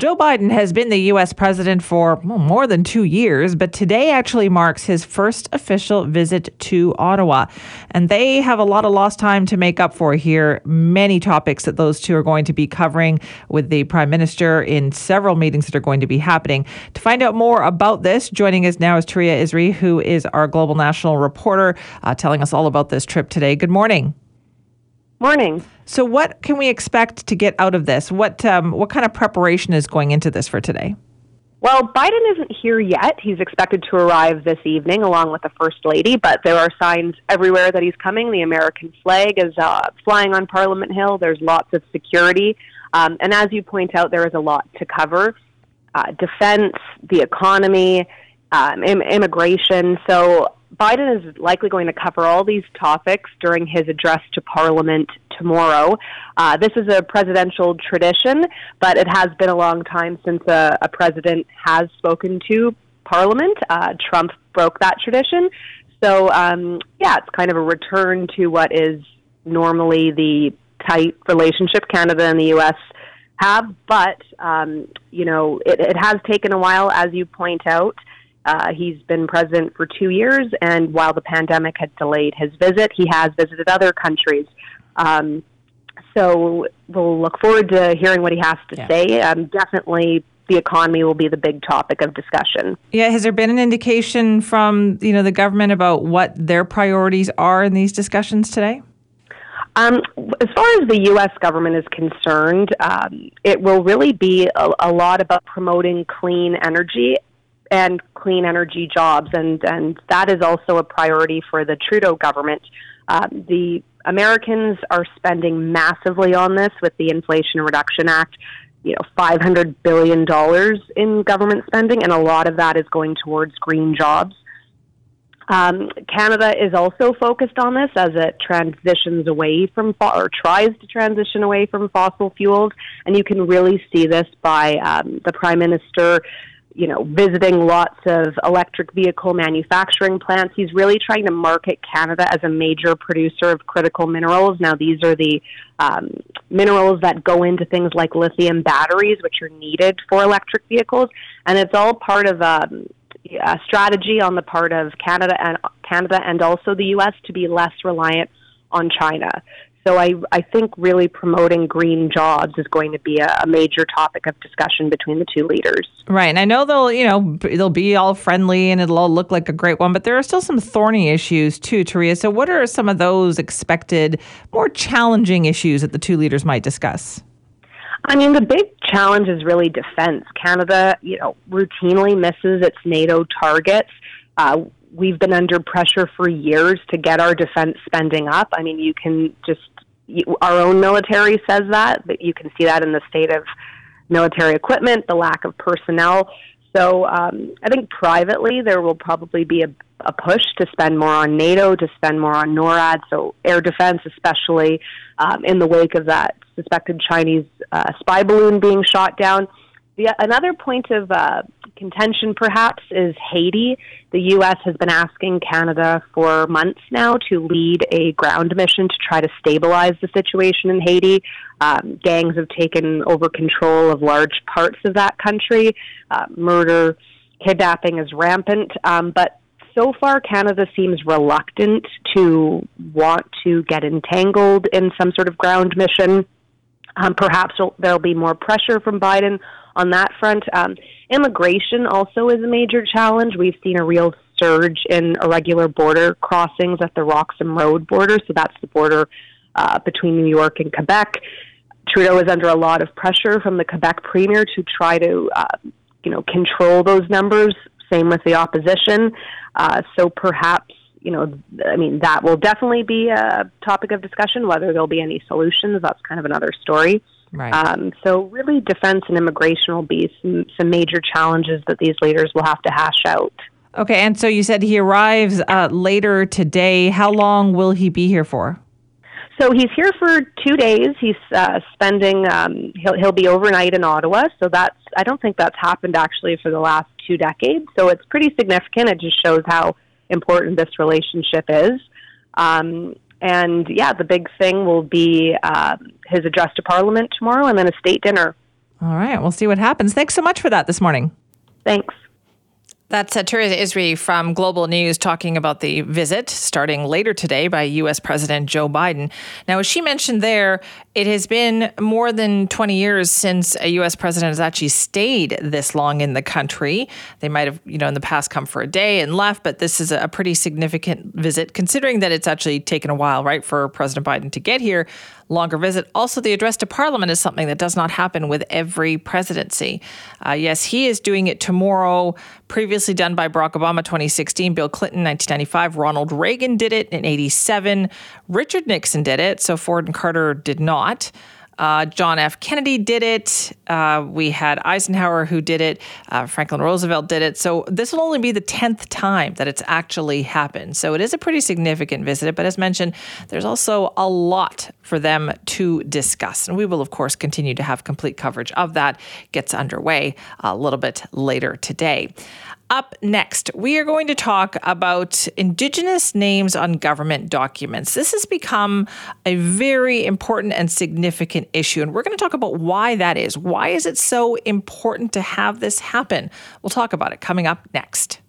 Joe Biden has been the U.S. president for more than two years, but today actually marks his first official visit to Ottawa. And they have a lot of lost time to make up for here. Many topics that those two are going to be covering with the prime minister in several meetings that are going to be happening. To find out more about this, joining us now is Touria Izmi, who is our global national reporter, uh, telling us all about this trip today. Good morning. Morning. So, what can we expect to get out of this? What um, what kind of preparation is going into this for today? Well, Biden isn't here yet. He's expected to arrive this evening along with the First Lady, but there are signs everywhere that he's coming. The American flag is uh, flying on Parliament Hill. There's lots of security. Um, and as you point out, there is a lot to cover uh, defense, the economy, um, Im- immigration. So Biden is likely going to cover all these topics during his address to Parliament tomorrow. Uh, this is a presidential tradition, but it has been a long time since a, a president has spoken to Parliament. Uh, Trump broke that tradition. So, um, yeah, it's kind of a return to what is normally the tight relationship Canada and the U.S. have, but, um, you know, it, it has taken a while, as you point out. Uh, he's been president for two years, and while the pandemic had delayed his visit, he has visited other countries. Um, so we'll look forward to hearing what he has to yeah. say. Um, definitely, the economy will be the big topic of discussion. Yeah, has there been an indication from you know the government about what their priorities are in these discussions today? Um, as far as the U.S. government is concerned, um, it will really be a, a lot about promoting clean energy and clean energy jobs, and and that is also a priority for the Trudeau government. Um, the Americans are spending massively on this with the Inflation Reduction Act. You know, five hundred billion dollars in government spending, and a lot of that is going towards green jobs. Um, Canada is also focused on this as it transitions away from fo- or tries to transition away from fossil fuels, and you can really see this by um, the Prime Minister you know, visiting lots of electric vehicle manufacturing plants. He's really trying to market Canada as a major producer of critical minerals. Now, these are the um, minerals that go into things like lithium batteries, which are needed for electric vehicles, and it's all part of um, a strategy on the part of Canada and Canada and also the U.S. to be less reliant on China. So I, I think really promoting green jobs is going to be a, a, major topic of discussion between the two leaders. Right, and I know they'll you know they'll be all friendly and it'll all look like a great one, but there are still some thorny issues too, Touria. So what are some of those expected more challenging issues that the two leaders might discuss? I mean, the big challenge is really defense. Canada, you know, routinely misses its NATO targets. Uh, we've been under pressure for years to get our defense spending up. I mean, you can just you, our own military says that, but you can see that in the state of military equipment, the lack of personnel. So um, I think privately there will probably be a, a push to spend more on NATO, to spend more on NORAD, so air defense, especially um, in the wake of that suspected Chinese uh, spy balloon being shot down. The, another point of uh, contention, perhaps, is Haiti. The U.S. has been asking Canada for months now to lead a ground mission to try to stabilize the situation in Haiti. Um, gangs have taken over control of large parts of that country. Uh, murder, kidnapping is rampant. Um, but so far, Canada seems reluctant to want to get entangled in some sort of ground mission. Um, perhaps there'll be more pressure from Biden on that front. Um, immigration also is a major challenge. We've seen a real surge in irregular border crossings at the Roxham Road border, so that's the border uh, between New York and Quebec. Trudeau is under a lot of pressure from the Quebec premier to try to, uh, you know, control those numbers. Same with the opposition. Uh, so perhaps, you know, I mean, that will definitely be a topic of discussion. Whether there'll be any solutions, that's kind of another story. Right. Um, so, really, defense and immigration will be some, some major challenges that these leaders will have to hash out. Okay, and so you said he arrives uh, later today. How long will he be here for? So he's here for two days. He's uh, spending. Um, he'll he'll be overnight in Ottawa. So that's. I don't think that's happened actually for the last two decades. So it's pretty significant. It just shows how important this relationship is. Um, and yeah, the big thing will be uh, his address to Parliament tomorrow, and then a state dinner. All right, we'll see what happens. Thanks so much for that this morning. Thanks. That's uh, Teresa Izmi from Global News talking about the visit starting later today by U.S. President Joe Biden. Now, as she mentioned there, it has been more than 20 years since a U.S. president has actually stayed this long in the country. They might have, you know, in the past come for a day and left, but this is a pretty significant visit considering that it's actually taken a while, right, for President Biden to get here longer visit. Also, the address to Parliament is something that does not happen with every presidency. Uh, yes, he is doing it tomorrow, previously done by Barack Obama 2016, Bill Clinton 1995, Ronald Reagan did it in 87, Richard Nixon did it, so Ford and Carter did not. Uh, John F. Kennedy did it. Uh, we had Eisenhower who did it. Uh, Franklin Roosevelt did it. So this will only be the 10th time that it's actually happened. So it is a pretty significant visit. But as mentioned, there's also a lot for them to discuss. And we will, of course, continue to have complete coverage of that. Gets underway a little bit later today. Up next, we are going to talk about Indigenous names on government documents. This has become a very important and significant issue, and we're going to talk about why that is. Why is it so important to have this happen? We'll talk about it coming up next.